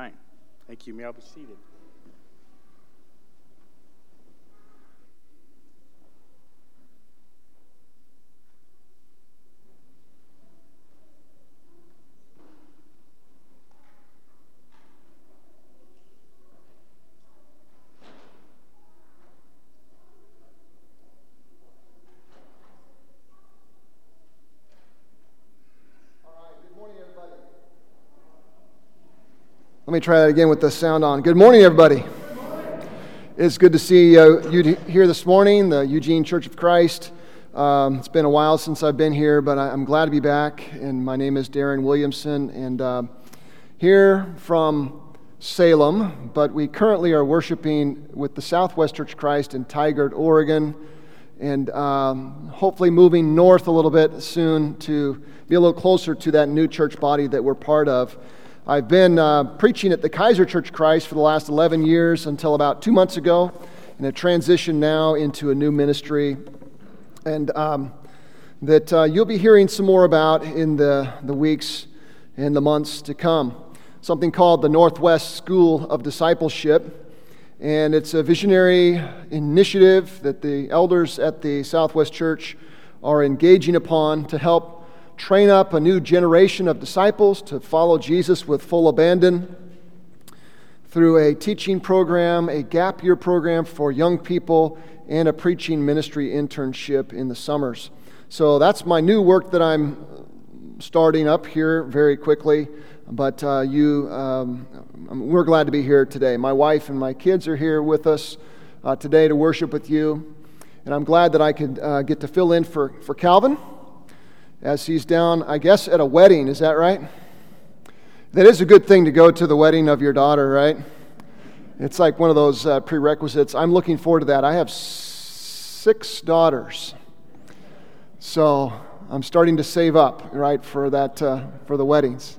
right. Thank you. May I be seated? Let me try that again with the sound on. Good morning, everybody. It's good to see uh, you here this morning, the Eugene Church of Christ. Um, it's been a while since I've been here, but I, am glad to be back. And my name is Darren Williamson, and uh, here from Salem, but we currently are worshiping with the Southwest Church of Christ in Tigard, Oregon, and um, hopefully moving north a little bit soon to be a little closer to that new church body that we're part of. I've been uh, preaching at the Keizer Church Christ for the last 11 years until about two months ago, and have transitioned now into a new ministry. And um, that uh, you'll be hearing some more about in the, the weeks and the months to come. Something called the Northwest School of Discipleship. And it's a visionary initiative that the elders at the Southwest Church are engaging upon to help train up a new generation of disciples to follow Jesus with full abandon through a teaching program, a gap year program for young people, and a preaching ministry internship in the summers. So that's my new work that I'm starting up here very quickly. But uh, you, um, we're glad to be here today. My wife and my kids are here with us uh, today to worship with you. And I'm glad that I could uh, get to fill in for, for Calvin as he's down, I guess, at a wedding. Is that right? That is a good thing to go to the wedding of your daughter, right? It's like one of those uh, prerequisites. I'm looking forward to that. I have six daughters. So I'm starting to save up, right, for that, uh, for the weddings.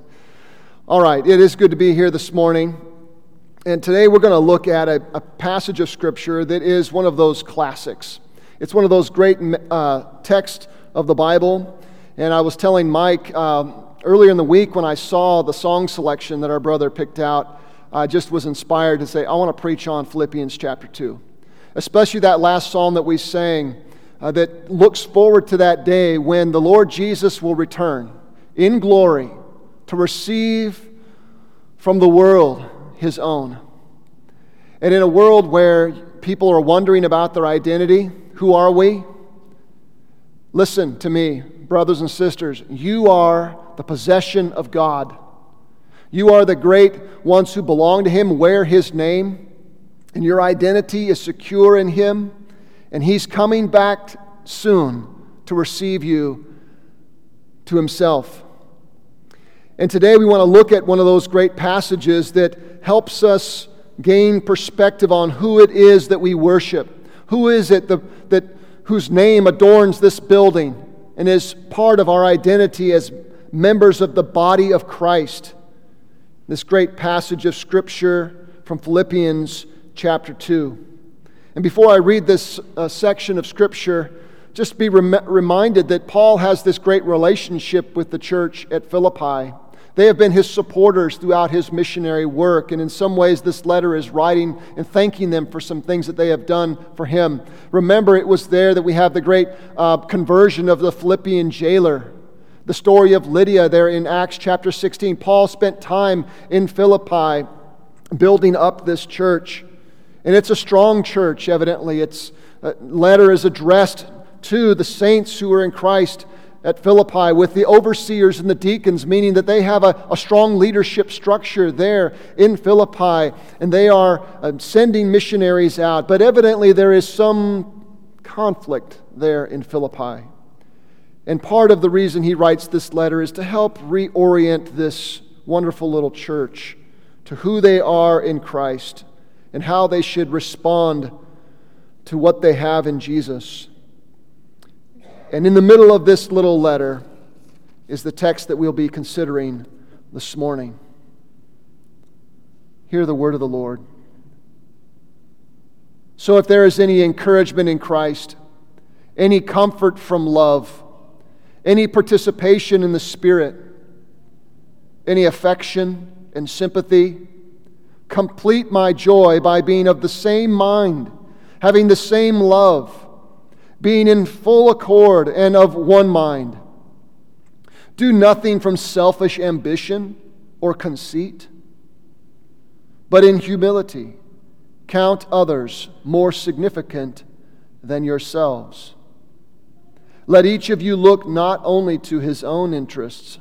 All right, it is good to be here this morning. And today we're going to look at a, a passage of Scripture that is one of those classics. It's one of those great uh, texts of the Bible and I was telling Mike um, earlier in the week when I saw the song selection that our brother picked out, I just was inspired to say, I want to preach on Philippians chapter 2. Especially that last psalm that we sang uh, that looks forward to that day when the Lord Jesus will return in glory to receive from the world his own. And in a world where people are wondering about their identity, who are we? Listen to me, brothers and sisters. You are the possession of God. You are the great ones who belong to Him, wear His name, and your identity is secure in Him, and He's coming back soon to receive you to Himself. And today we want to look at one of those great passages that helps us gain perspective on who it is that we worship. Who is it that, that whose name adorns this building and is part of our identity as members of the body of Christ. This great passage of Scripture from Philippians chapter 2. And before I read this uh, section of Scripture, just be rem- reminded that Paul has this great relationship with the church at Philippi. They have been his supporters throughout his missionary work, and in some ways, this letter is writing and thanking them for some things that they have done for him. Remember, it was there that we have the great uh, conversion of the Philippian jailer. The story of Lydia there in Acts chapter 16. Paul spent time in Philippi building up this church. And it's a strong church, evidently. Its uh, letter is addressed to the saints who are in Christ at Philippi with the overseers and the deacons, meaning that they have a, a strong leadership structure there in Philippi, and they are uh, sending missionaries out. But evidently, there is some conflict there in Philippi. And part of the reason he writes this letter is to help reorient this wonderful little church to who they are in Christ and how they should respond to what they have in Jesus. And in the middle of this little letter is the text that we'll be considering this morning. Hear the word of the Lord. So, if there is any encouragement in Christ, any comfort from love, any participation in the Spirit, any affection and sympathy, Complete my joy by being of the same mind, having the same love, being in full accord and of one mind. Do nothing from selfish ambition or conceit, but in humility count others more significant than yourselves. Let each of you look not only to his own interests,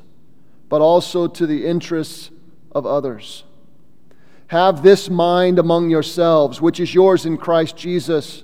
but also to the interests of others. Have this mind among yourselves, which is yours in Christ Jesus,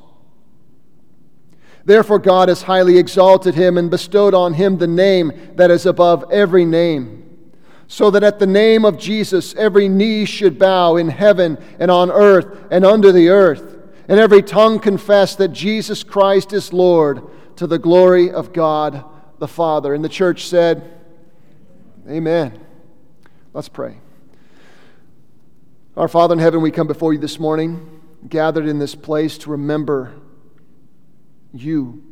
Therefore, God has highly exalted him and bestowed on him the name that is above every name, so that at the name of Jesus every knee should bow in heaven and on earth and under the earth, and every tongue confess that Jesus Christ is Lord to the glory of God the Father. And the church said, Amen. Let's pray. Our Father in heaven, we come before you this morning, gathered in this place to remember you,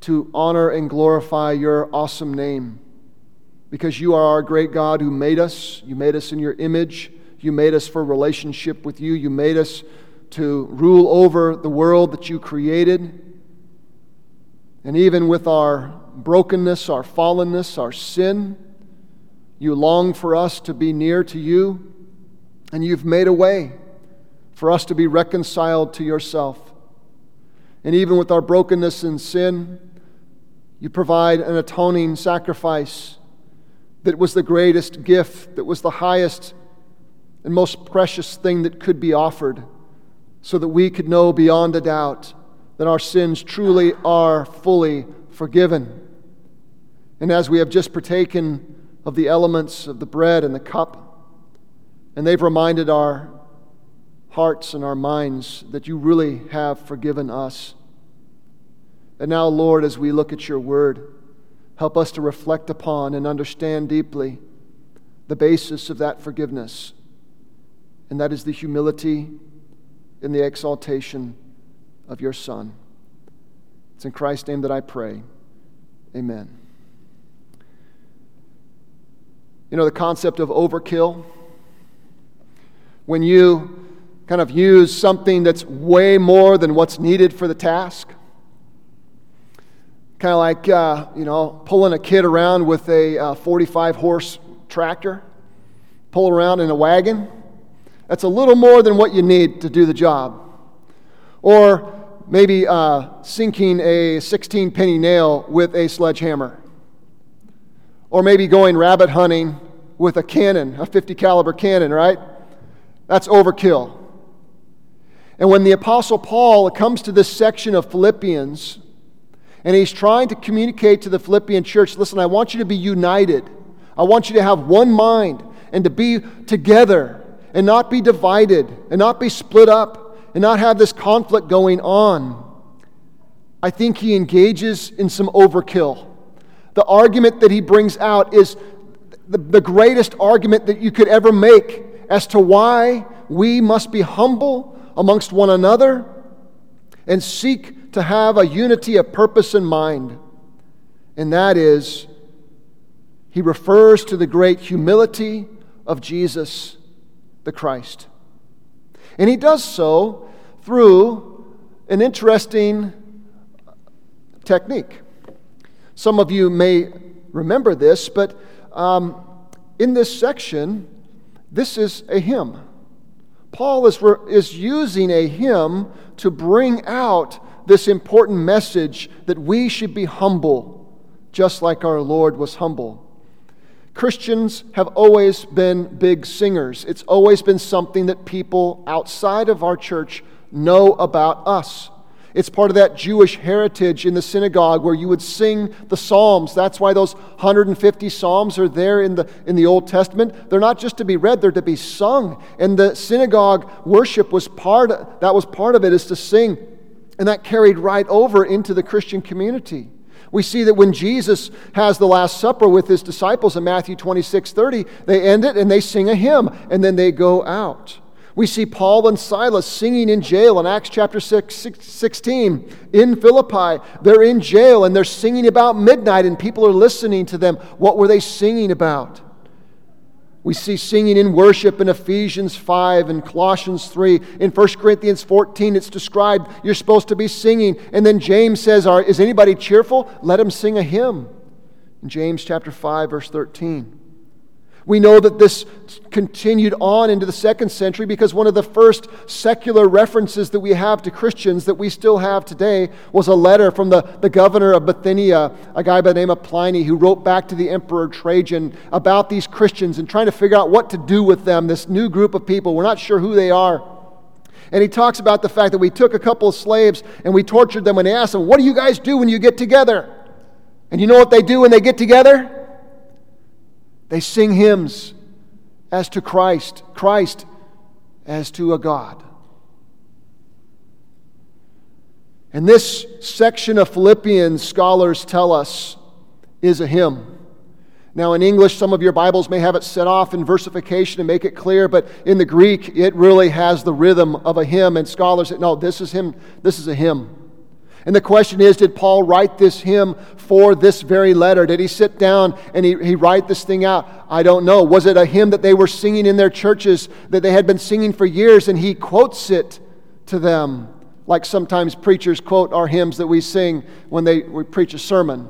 to honor and glorify your awesome name. Because you are our great God who made us. You made us in your image. You made us for relationship with you. You made us to rule over the world that you created. And even with our brokenness, our fallenness, our sin, you long for us to be near to you and you've made a way for us to be reconciled to yourself. And even with our brokenness and sin, you provide an atoning sacrifice that was the greatest gift, that was the highest and most precious thing that could be offered, so that we could know beyond a doubt that our sins truly are fully forgiven. And as we have just partaken of the elements of the bread and the cup, and they've reminded our hearts and our minds that you really have forgiven us. And now, Lord, as we look at your word, help us to reflect upon and understand deeply the basis of that forgiveness. And that is the humility and the exaltation of your Son. It's in Christ's name that I pray. Amen. You know, the concept of overkill when you kind of use something that's way more than what's needed for the task. Kind of like, uh, you know, pulling a kid around with a uh, 45 horse tractor, pull around in a wagon. That's a little more than what you need to do the job. Or maybe uh, sinking a 16 penny nail with a sledgehammer. Or maybe going rabbit hunting with a cannon, a 50 caliber cannon, right? That's overkill. And when the Apostle Paul comes to this section of Philippians, and he's trying to communicate to the Philippian church listen, I want you to be united. I want you to have one mind and to be together and not be divided and not be split up and not have this conflict going on. I think he engages in some overkill. The argument that he brings out is the, the greatest argument that you could ever make as to why we must be humble amongst one another and seek to have a unity of purpose in mind. And that is, he refers to the great humility of Jesus the Christ. And he does so through an interesting technique. Some of you may remember this, but um, in this section, this is a hymn. Paul is, is using a hymn to bring out this important message that we should be humble, just like our Lord was humble. Christians have always been big singers. It's always been something that people outside of our church know about us. It's part of that Jewish heritage in the synagogue where you would sing the Psalms. That's why those 150 Psalms are there in the, in the Old Testament. They're not just to be read, they're to be sung. And the synagogue worship was part, that was part of it, is to sing. And that carried right over into the Christian community. We see that when Jesus has the Last Supper with his disciples in Matthew 26 30, they end it and they sing a hymn, and then they go out. We see Paul and Silas singing in jail in Acts chapter 6, 16 in Philippi. They're in jail and they're singing about midnight, and people are listening to them. What were they singing about? We see singing in worship in Ephesians 5 and Colossians 3. In 1 Corinthians 14, it's described you're supposed to be singing. And then James says, Is anybody cheerful? Let him sing a hymn. In James chapter 5, verse 13. We know that this continued on into the second century because one of the first secular references that we have to Christians that we still have today was a letter from the, the governor of Bithynia, a guy by the name of Pliny, who wrote back to the Emperor Trajan about these Christians and trying to figure out what to do with them, this new group of people. We're not sure who they are. And he talks about the fact that we took a couple of slaves and we tortured them and he asked them, What do you guys do when you get together? And you know what they do when they get together? They sing hymns as to Christ, Christ as to a God. And this section of Philippians, scholars tell us, is a hymn. Now, in English, some of your Bibles may have it set off in versification and make it clear, but in the Greek, it really has the rhythm of a hymn. And scholars say, no, this is hymn. This is a hymn. And the question is Did Paul write this hymn for this very letter? Did he sit down and he, he write this thing out? I don't know. Was it a hymn that they were singing in their churches that they had been singing for years and he quotes it to them? Like sometimes preachers quote our hymns that we sing when they we preach a sermon.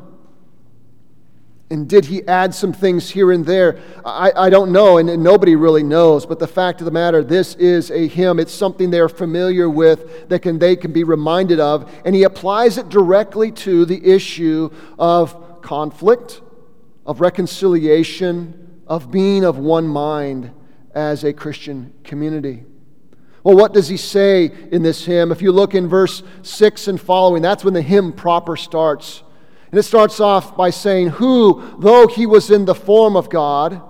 And did he add some things here and there? I, I don't know, and, nobody really knows. But the fact of the matter, this is a hymn. It's something they're familiar with that can, they can be reminded of. And he applies it directly to the issue of conflict, of reconciliation, of being of one mind as a Christian community. Well, what does he say in this hymn? If you look in verse 6 and following, that's when the hymn proper starts. And it starts off by saying, Who, though he was in the form of God,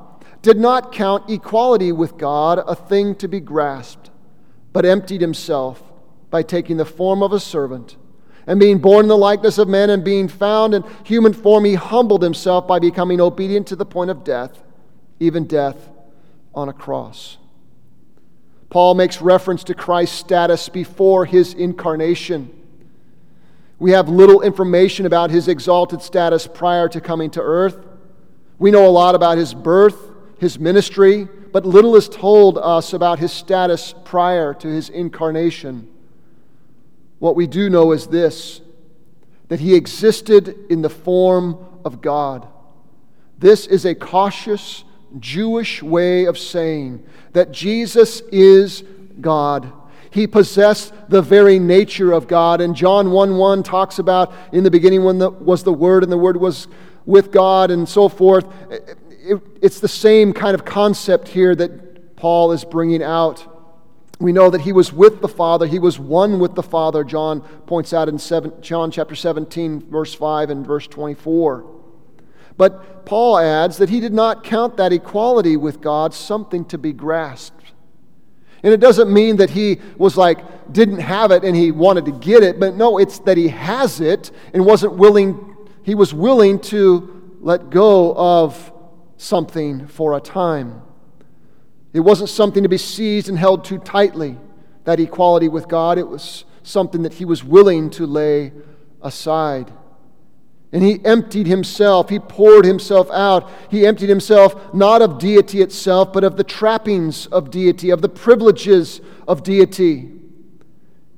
did not count equality with God a thing to be grasped, but emptied himself by taking the form of a servant. And being born in the likeness of men and being found in human form, he humbled himself by becoming obedient to the point of death, even death on a cross. Paul makes reference to Christ's status before his incarnation. We have little information about his exalted status prior to coming to earth. We know a lot about his birth, his ministry, but little is told us about his status prior to his incarnation. What we do know is this that he existed in the form of God. This is a cautious Jewish way of saying that Jesus is God. He possessed the very nature of God. And John 1 1 talks about in the beginning when the, was the Word, and the Word was with God, and so forth. It, it, it's the same kind of concept here that Paul is bringing out. We know that he was with the Father, he was one with the Father, John points out in seven, John chapter 17, verse 5 and verse 24. But Paul adds that he did not count that equality with God something to be grasped. And it doesn't mean that he was like, didn't have it and he wanted to get it, but no, it's that he has it and wasn't willing, he was willing to let go of something for a time. It wasn't something to be seized and held too tightly, that equality with God. It was something that he was willing to lay aside. And he emptied himself, he poured himself out. He emptied himself not of deity itself, but of the trappings of deity, of the privileges of deity.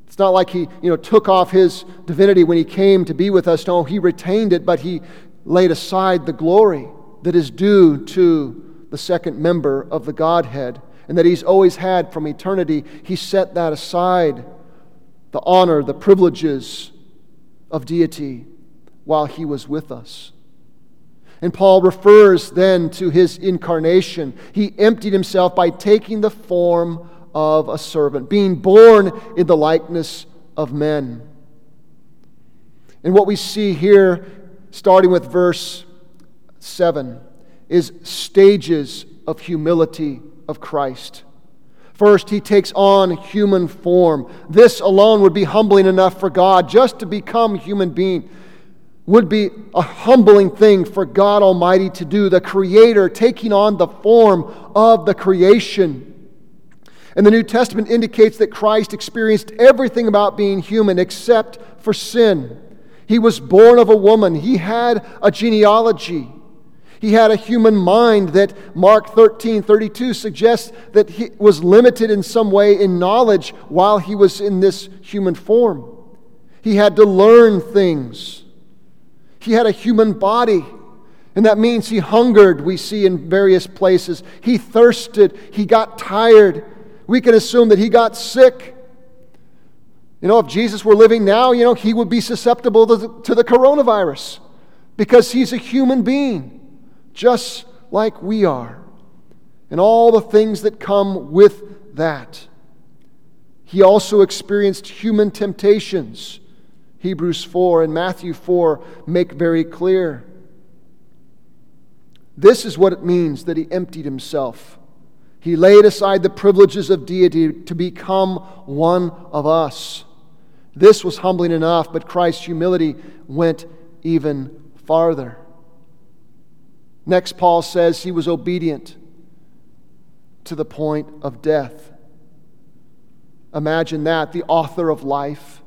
It's not like he you know, took off his divinity when he came to be with us. No, he retained it, but he laid aside the glory that is due to the second member of the Godhead and that he's always had from eternity. He set that aside the honor, the privileges of deity while he was with us. And Paul refers then to his incarnation. He emptied himself by taking the form of a servant, being born in the likeness of men. And what we see here, starting with verse 7, is stages of humility of Christ. First, he takes on human form. This alone would be humbling enough for God. Just to become human being would be a humbling thing for God Almighty to do, the Creator taking on the form of the creation. And the New Testament indicates that Christ experienced everything about being human except for sin. He was born of a woman, he had a genealogy. He had a human mind that Mark 13 32 suggests that he was limited in some way in knowledge while he was in this human form. He had to learn things. He had a human body. And that means he hungered, we see in various places. He thirsted. He got tired. We can assume that he got sick. You know, if Jesus were living now, you know, he would be susceptible to the, to the coronavirus because he's a human being just like we are, and all the things that come with that. He also experienced human temptations. Hebrews 4 and Matthew 4 make very clear. This is what it means that he emptied himself. He laid aside the privileges of deity to become one of us. This was humbling enough, but Christ's humility went even farther. Next, Paul says he was obedient to the point of death. Imagine that, the author of life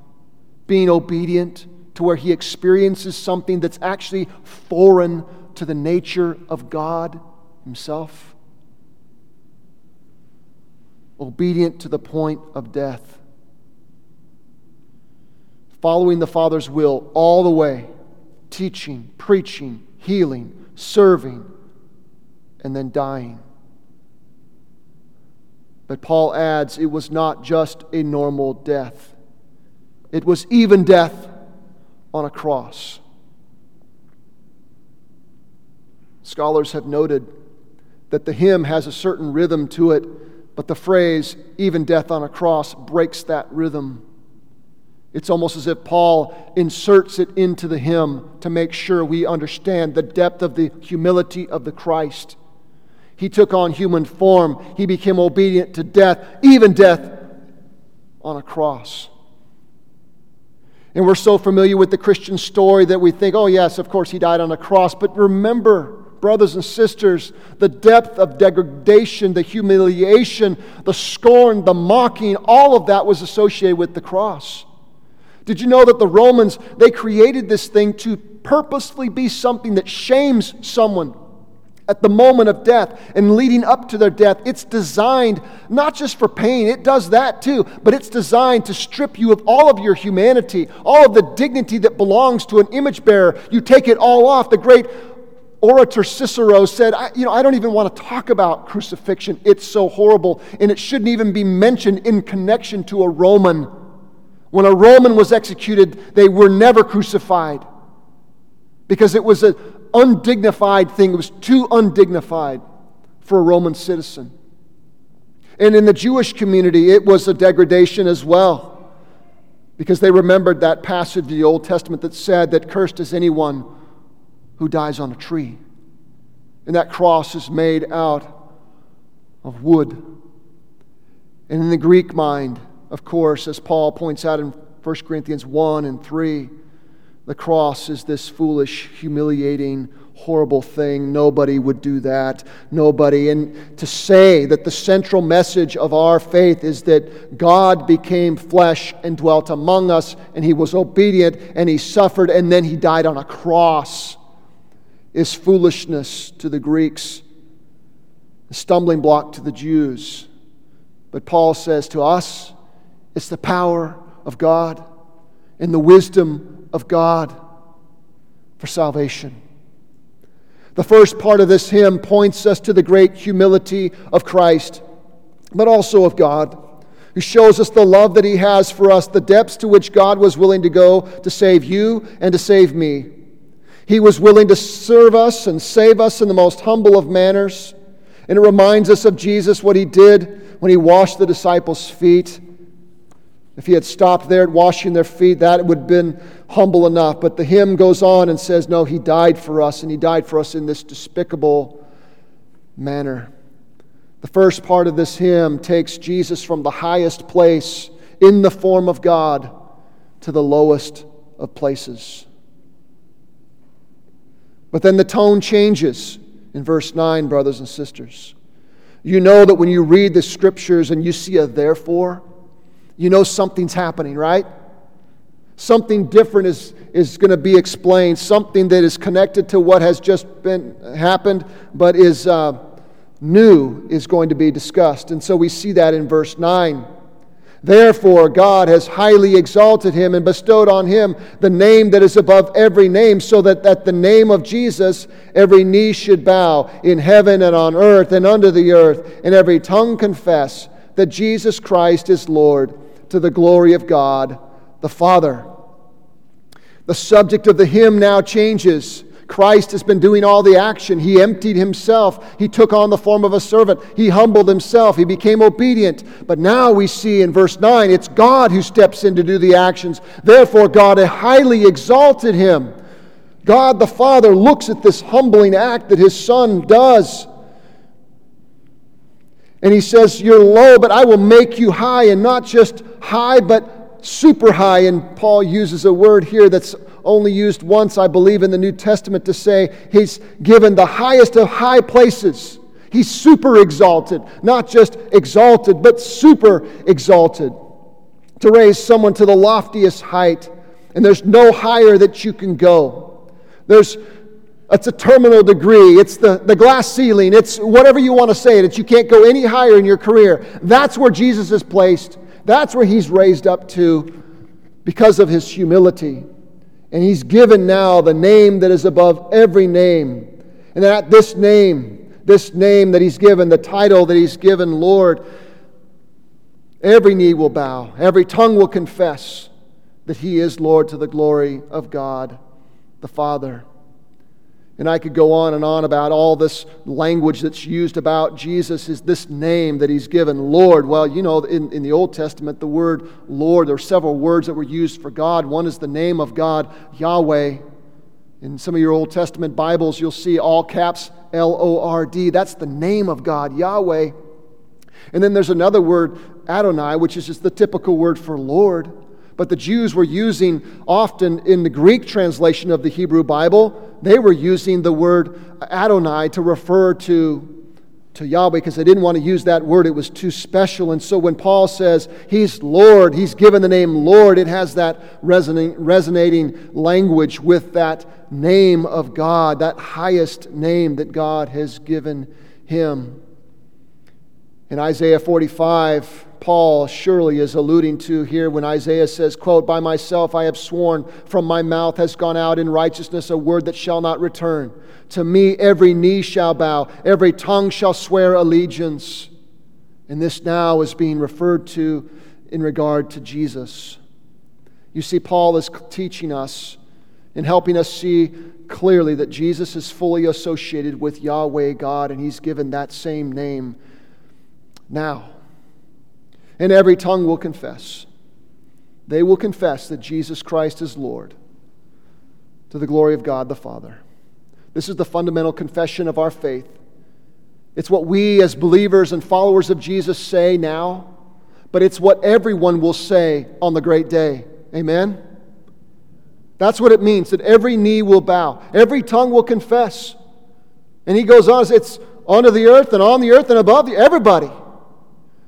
being obedient to where he experiences something that's actually foreign to the nature of God Himself. Obedient to the point of death. Following the Father's will all the way, teaching, preaching, healing, serving, and then dying. But Paul adds it was not just a normal death, it was even death on a cross. Scholars have noted that the hymn has a certain rhythm to it, but the phrase, even death on a cross, breaks that rhythm. It's almost as if Paul inserts it into the hymn to make sure we understand the depth of the humility of the Christ. He took on human form, he became obedient to death, even death on a cross. And we're so familiar with the Christian story that we think, oh, yes, of course, he died on a cross. But remember, brothers and sisters, the depth of degradation, the humiliation, the scorn, the mocking, all of that was associated with the cross. Did you know that the Romans, they created this thing to purposely be something that shames someone at the moment of death and leading up to their death? It's designed not just for pain, it does that too, but it's designed to strip you of all of your humanity, all of the dignity that belongs to an image bearer. You take it all off. The great orator Cicero said, I, You know, I don't even want to talk about crucifixion. It's so horrible, and it shouldn't even be mentioned in connection to a Roman. When a Roman was executed, they were never crucified because it was an undignified thing. It was too undignified for a Roman citizen. And in the Jewish community, it was a degradation as well because they remembered that passage of the Old Testament that said that cursed is anyone who dies on a tree. And that cross is made out of wood. And in the Greek mind, of course, as Paul points out in 1 Corinthians 1 and 3, the cross is this foolish, humiliating, horrible thing. Nobody would do that. Nobody. And to say that the central message of our faith is that God became flesh and dwelt among us, and he was obedient, and he suffered, and then he died on a cross is foolishness to the Greeks, a stumbling block to the Jews. But Paul says to us, it's the power of God and the wisdom of God for salvation. The first part of this hymn points us to the great humility of Christ, but also of God, who shows us the love that He has for us, the depths to which God was willing to go to save you and to save me. He was willing to serve us and save us in the most humble of manners. And it reminds us of Jesus, what He did when He washed the disciples' feet If he had stopped there at washing their feet, that would have been humble enough. But the hymn goes on and says, No, he died for us, and he died for us in this despicable manner. The first part of this hymn takes Jesus from the highest place in the form of God to the lowest of places. But then the tone changes in verse 9, brothers and sisters. You know that when you read the scriptures and you see a therefore, you know something's happening, right? Something different is, is going to be explained, something that is connected to what has just been happened, but is uh, new is going to be discussed. And so we see that in verse 9. Therefore, God has highly exalted him and bestowed on him the name that is above every name, so that at the name of Jesus every knee should bow in heaven and on earth and under the earth, and every tongue confess that Jesus Christ is Lord to the glory of God the Father. The subject of the hymn now changes Christ has been doing all the action. He emptied himself. He took on the form of a servant. He humbled himself. He became obedient. But now we see in verse 9, it's God who steps in to do the actions. Therefore, God highly exalted him. God the Father looks at this humbling act that his Son does. And he says, You're low, but I will make you high, and not just high, but super high. And Paul uses a word here that's only used once, I believe, in the New Testament to say he's given the highest of high places. He's super exalted, not just exalted, but super exalted. To raise someone to the loftiest height, and there's no higher that you can go. There's it's a terminal degree. It's the, the glass ceiling. It's whatever you want to say, that you can't go any higher in your career. That's where Jesus is placed. That's where he's raised up to because of his humility. And he's given now the name that is above every name. And that this name, this name that he's given, the title that he's given, Lord, every knee will bow, every tongue will confess that he is Lord to the glory of God the Father. And I could go on and on about all this language that's used about Jesus is this name that he's given, Lord. Well, you know, in, in the Old Testament, the word Lord, there are several words that were used for God. One is the name of God, Yahweh. In some of your Old Testament Bibles, you'll see all caps L O R D. That's the name of God, Yahweh. And then there's another word, Adonai, which is just the typical word for Lord. But the Jews were using often in the Greek translation of the Hebrew Bible they were using the word Adonai to refer to, to Yahweh because they didn't want to use that word. It was too special. And so when Paul says he's Lord, he's given the name Lord, it has that resonating, language with that name of God, that highest name that God has given him. In Isaiah 45, Paul surely is alluding to here when Isaiah says, quote, By myself I have sworn, from my mouth has gone out in righteousness a word that shall not return. To me every knee shall bow, every tongue shall swear allegiance. And this now is being referred to in regard to Jesus. You see, Paul is teaching us and helping us see clearly that Jesus is fully associated with Yahweh God, and he's given that same name now and every tongue will confess. They will confess that Jesus Christ is Lord to the glory of God the Father. This is the fundamental confession of our faith. It's what we as believers and followers of Jesus say now, but it's what everyone will say on the great day. Amen? That's what it means that every knee will bow, every tongue will confess. And he goes on, it's under the earth and on the earth and above the everybody.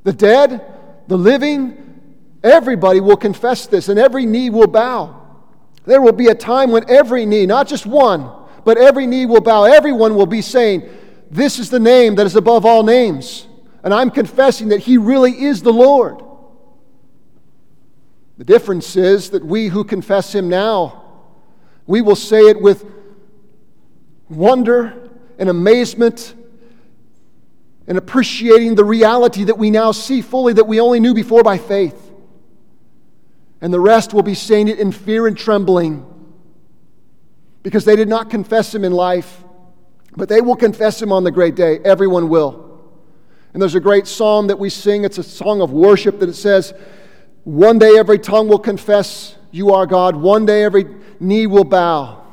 The dead, the living, everybody will confess this and every knee will bow. There will be a time when every knee, not just one, but every knee will bow. Everyone will be saying, This is the name that is above all names. And I'm confessing that He really is the Lord. The difference is that we who confess Him now, we will say it with wonder and amazement and appreciating the reality that we now see fully that we only knew before by faith. And the rest will be saying it in fear and trembling because they did not confess him in life, but they will confess him on the great day. Everyone will. And there's a great psalm that we sing. It's a song of worship that it says, one day every tongue will confess you are God. One day every knee will bow.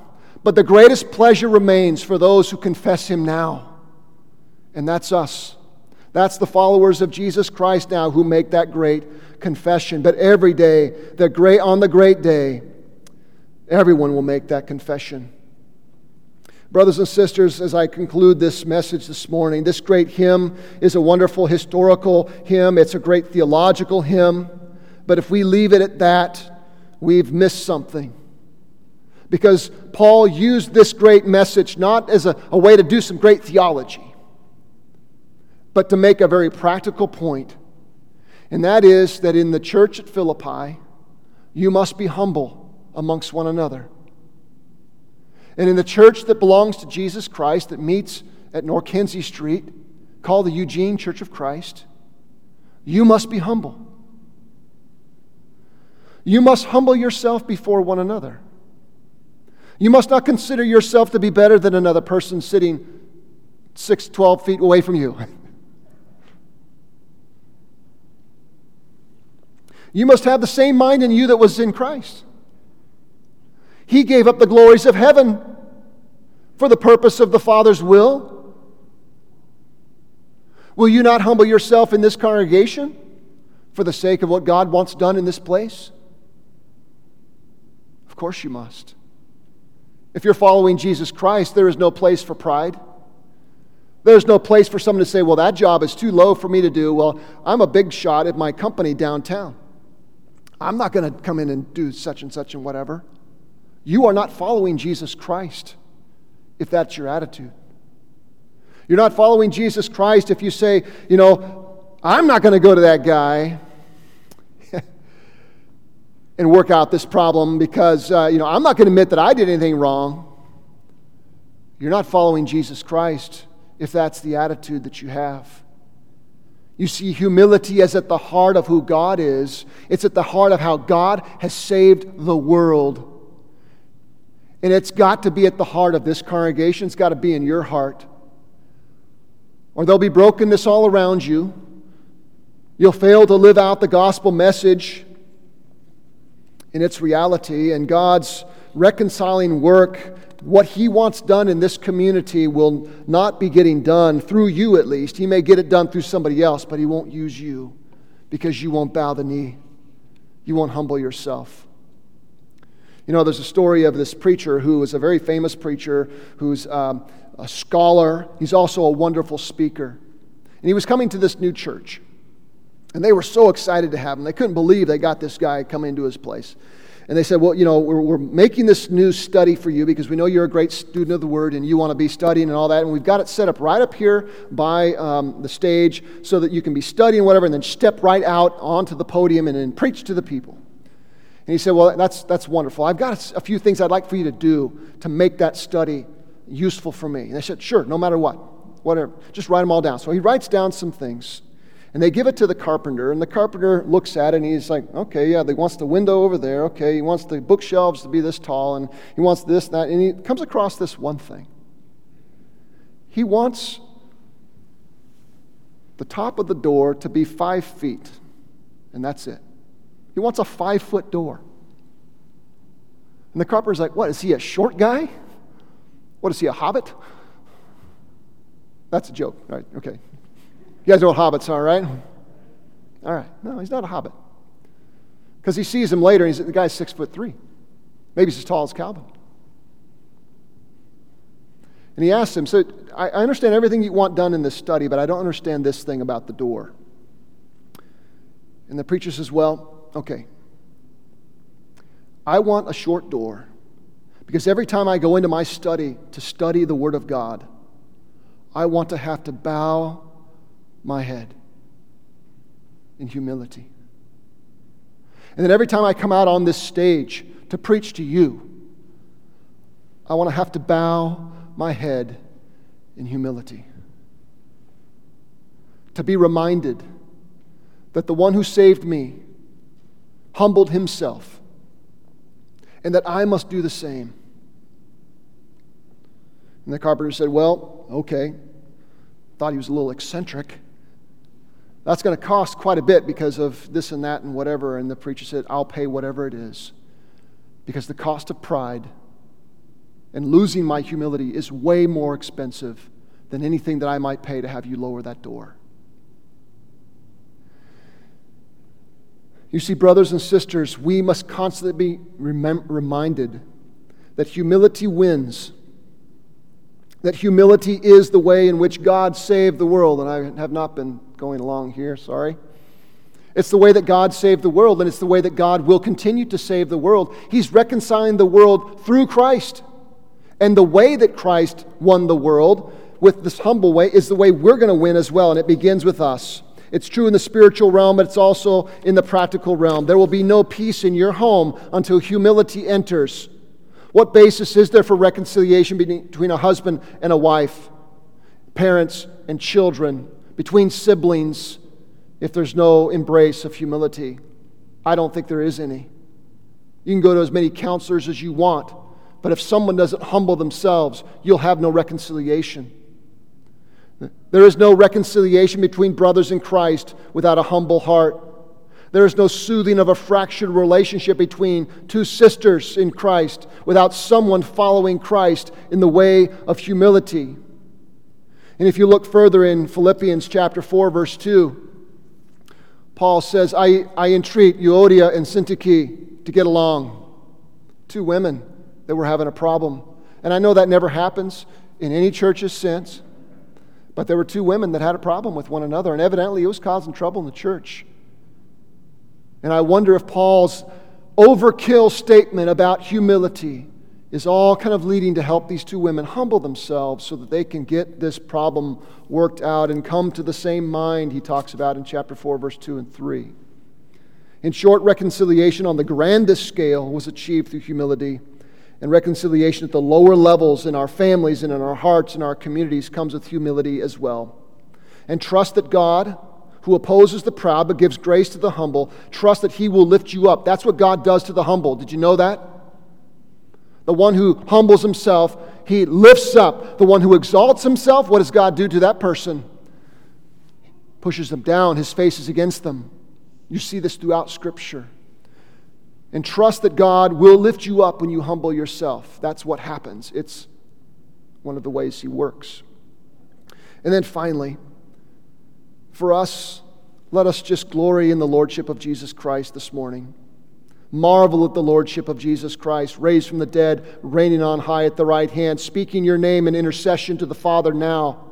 But the greatest pleasure remains for those who confess Him now. And that's us. That's the followers of Jesus Christ now who make that great confession. But every day, the great, on the great day, everyone will make that confession. Brothers and sisters, as I conclude this message this morning, this great hymn is a wonderful historical hymn. It's a great theological hymn. But if we leave it at that, we've missed something. Because Paul used this great message not as a, a way to do some great theology, but to make a very practical point. And that is that in the church at Philippi, you must be humble amongst one another. And in the church that belongs to Jesus Christ, that meets at North Kinzie Street, called the Eugene Church of Christ, you must be humble. You must humble yourself before one another. You must not consider yourself to be better than another person sitting 6, 12 feet away from you. You must have the same mind in you that was in Christ. He gave up the glories of heaven for the purpose of the Father's will. Will you not humble yourself in this congregation for the sake of what God wants done in this place? Of course you must. If you're following Jesus Christ, there is no place for pride. There's no place for someone to say, well, that job is too low for me to do. Well, I'm a big shot at my company downtown. I'm not going to come in and do such and such and whatever. You are not following Jesus Christ if that's your attitude. You're not following Jesus Christ if you say, you know, I'm not going to go to that guy and work out this problem because, uh, you know, I'm not going to admit that I did anything wrong. You're not following Jesus Christ if that's the attitude that you have. You see, humility is at the heart of who God is, it's at the heart of how God has saved the world. And it's got to be at the heart of this congregation, it's got to be in your heart. Or there'll be brokenness all around you. You'll fail to live out the gospel message in its reality, and God's reconciling work, what He wants done in this community, will not be getting done through you at least. He may get it done through somebody else, but He won't use you because you won't bow the knee. You won't humble yourself. You know, there's a story of this preacher who is a very famous preacher, who's um, a scholar. He's also a wonderful speaker. And he was coming to this new church. And they were so excited to have him. They couldn't believe they got this guy coming into his place. And they said, Well, you know, we're, we're making this new study for you because we know you're a great student of the Word and you want to be studying and all that. And we've got it set up right up here by um, the stage so that you can be studying whatever and then step right out onto the podium and then preach to the people. And he said, Well, that's, that's wonderful. I've got a few things I'd like for you to do to make that study useful for me. And they said, Sure, no matter what. Whatever. Just write them all down. So he writes down some things. And they give it to the carpenter, and the carpenter looks at it and he's like, okay, yeah, he wants the window over there. Okay, he wants the bookshelves to be this tall, and he wants this, and that. And he comes across this one thing. He wants the top of the door to be five feet, and that's it. He wants a five foot door. And the carpenter's like, what? Is he a short guy? What is he, a hobbit? That's a joke, right? Okay. You guys know what hobbits are, right? All right. No, he's not a hobbit. Because he sees him later and he's, the guy's six foot three. Maybe he's as tall as Calvin. And he asks him, So I, I understand everything you want done in this study, but I don't understand this thing about the door. And the preacher says, Well, okay. I want a short door because every time I go into my study to study the Word of God, I want to have to bow my head in humility. And then every time I come out on this stage to preach to you, I want to have to bow my head in humility. To be reminded that the one who saved me humbled himself and that I must do the same. And the carpenter said, Well, okay. Thought he was a little eccentric. That's going to cost quite a bit because of this and that and whatever. And the preacher said, I'll pay whatever it is. Because the cost of pride and losing my humility is way more expensive than anything that I might pay to have you lower that door. You see, brothers and sisters, we must constantly be reminded that humility wins. That humility is the way in which God saved the world. And I have not been going along here, sorry. It's the way that God saved the world, and it's the way that God will continue to save the world. He's reconciling the world through Christ. And the way that Christ won the world with this humble way is the way we're going to win as well, and it begins with us. It's true in the spiritual realm, but it's also in the practical realm. There will be no peace in your home until humility enters. What basis is there for reconciliation between a husband and a wife, parents and children, between siblings, if there's no embrace of humility? I don't think there is any. You can go to as many counselors as you want, but if someone doesn't humble themselves, you'll have no reconciliation. There is no reconciliation between brothers in Christ without a humble heart. There is no soothing of a fractured relationship between two sisters in Christ without someone following Christ in the way of humility. And if you look further in Philippians chapter 4, verse 2, Paul says, I, I entreat Euodia and Syntyche to get along. Two women that were having a problem. And I know that never happens in any churches since. But there were two women that had a problem with one another, and evidently it was causing trouble in the church. And I wonder if Paul's overkill statement about humility is all kind of leading to help these two women humble themselves so that they can get this problem worked out and come to the same mind he talks about in chapter 4, verse 2 and 3. In short, reconciliation on the grandest scale was achieved through humility and reconciliation at the lower levels in our families and in our hearts and our communities comes with humility as well. And trust that God, who opposes the proud but gives grace to the humble, trust that He will lift you up. That's what God does to the humble. Did you know that? The one who humbles himself, He lifts up. The one who exalts himself, what does God do to that person? Pushes them down, His face is against them. You see this throughout Scripture. And trust that God will lift you up when you humble yourself. That's what happens. It's one of the ways He works. And then finally, for us, let us just glory in the Lordship of Jesus Christ this morning. Marvel at the Lordship of Jesus Christ, raised from the dead, reigning on high at the right hand, speaking your name in intercession to the Father now.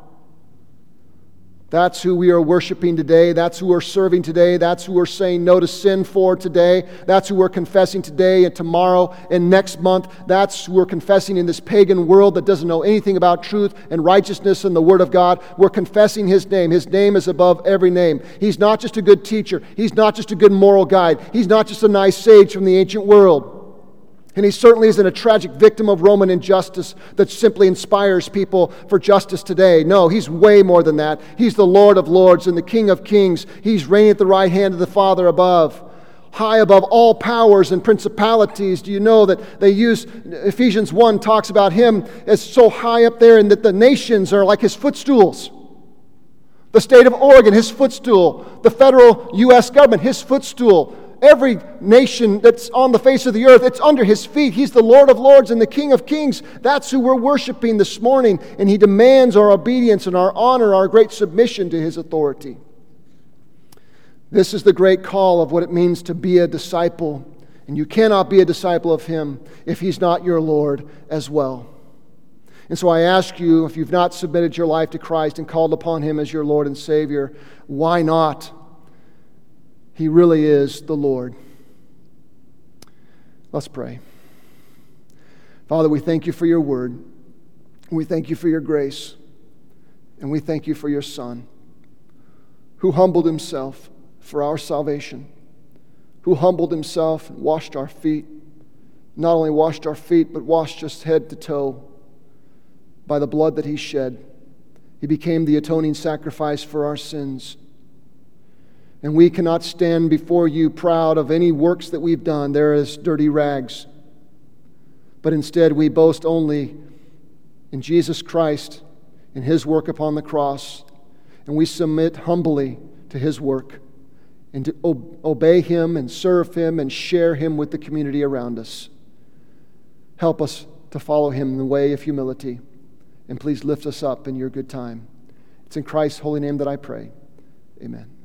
That's who we are worshiping today. That's who we're serving today. That's who we're saying no to sin for today. That's who we're confessing today and tomorrow and next month. That's who we're confessing in this pagan world that doesn't know anything about truth and righteousness and the Word of God. We're confessing His name. His name is above every name. He's not just a good teacher, He's not just a good moral guide, He's not just a nice sage from the ancient world. And he certainly isn't a tragic victim of Roman injustice that simply inspires people for justice today. No, he's way more than that. He's the Lord of lords and the King of kings. He's reigning at the right hand of the Father above. High above all powers and principalities. Do you know that they use Ephesians 1 talks about him as so high up there and that the nations are like his footstools? The state of Oregon, his footstool. The federal U.S. government, his footstool every nation that's on the face of the earth, it's under his feet. He's the Lord of lords and the King of kings. That's who we're worshiping this morning, and he demands our obedience and our honor, our great submission to his authority. This is the great call of what it means to be a disciple. And you cannot be a disciple of him if he's not your Lord as well. And so I ask you, if you've not submitted your life to Christ and called upon him as your Lord and Savior, why not? He really is the Lord. Let's pray. Father, we thank you for your word. We thank you for your grace. And we thank you for your Son, who humbled himself for our salvation, who humbled himself and washed our feet. Not only washed our feet, but washed us head to toe by the blood that he shed. He became the atoning sacrifice for our sins. And we cannot stand before you proud of any works that we've done. There is dirty rags. But instead, we boast only in Jesus Christ, in his work upon the cross. And we submit humbly to His work and to obey Him and serve Him and share Him with the community around us. Help us to follow Him in the way of humility. And please lift us up in your good time. It's in Christ's holy name that I pray. Amen.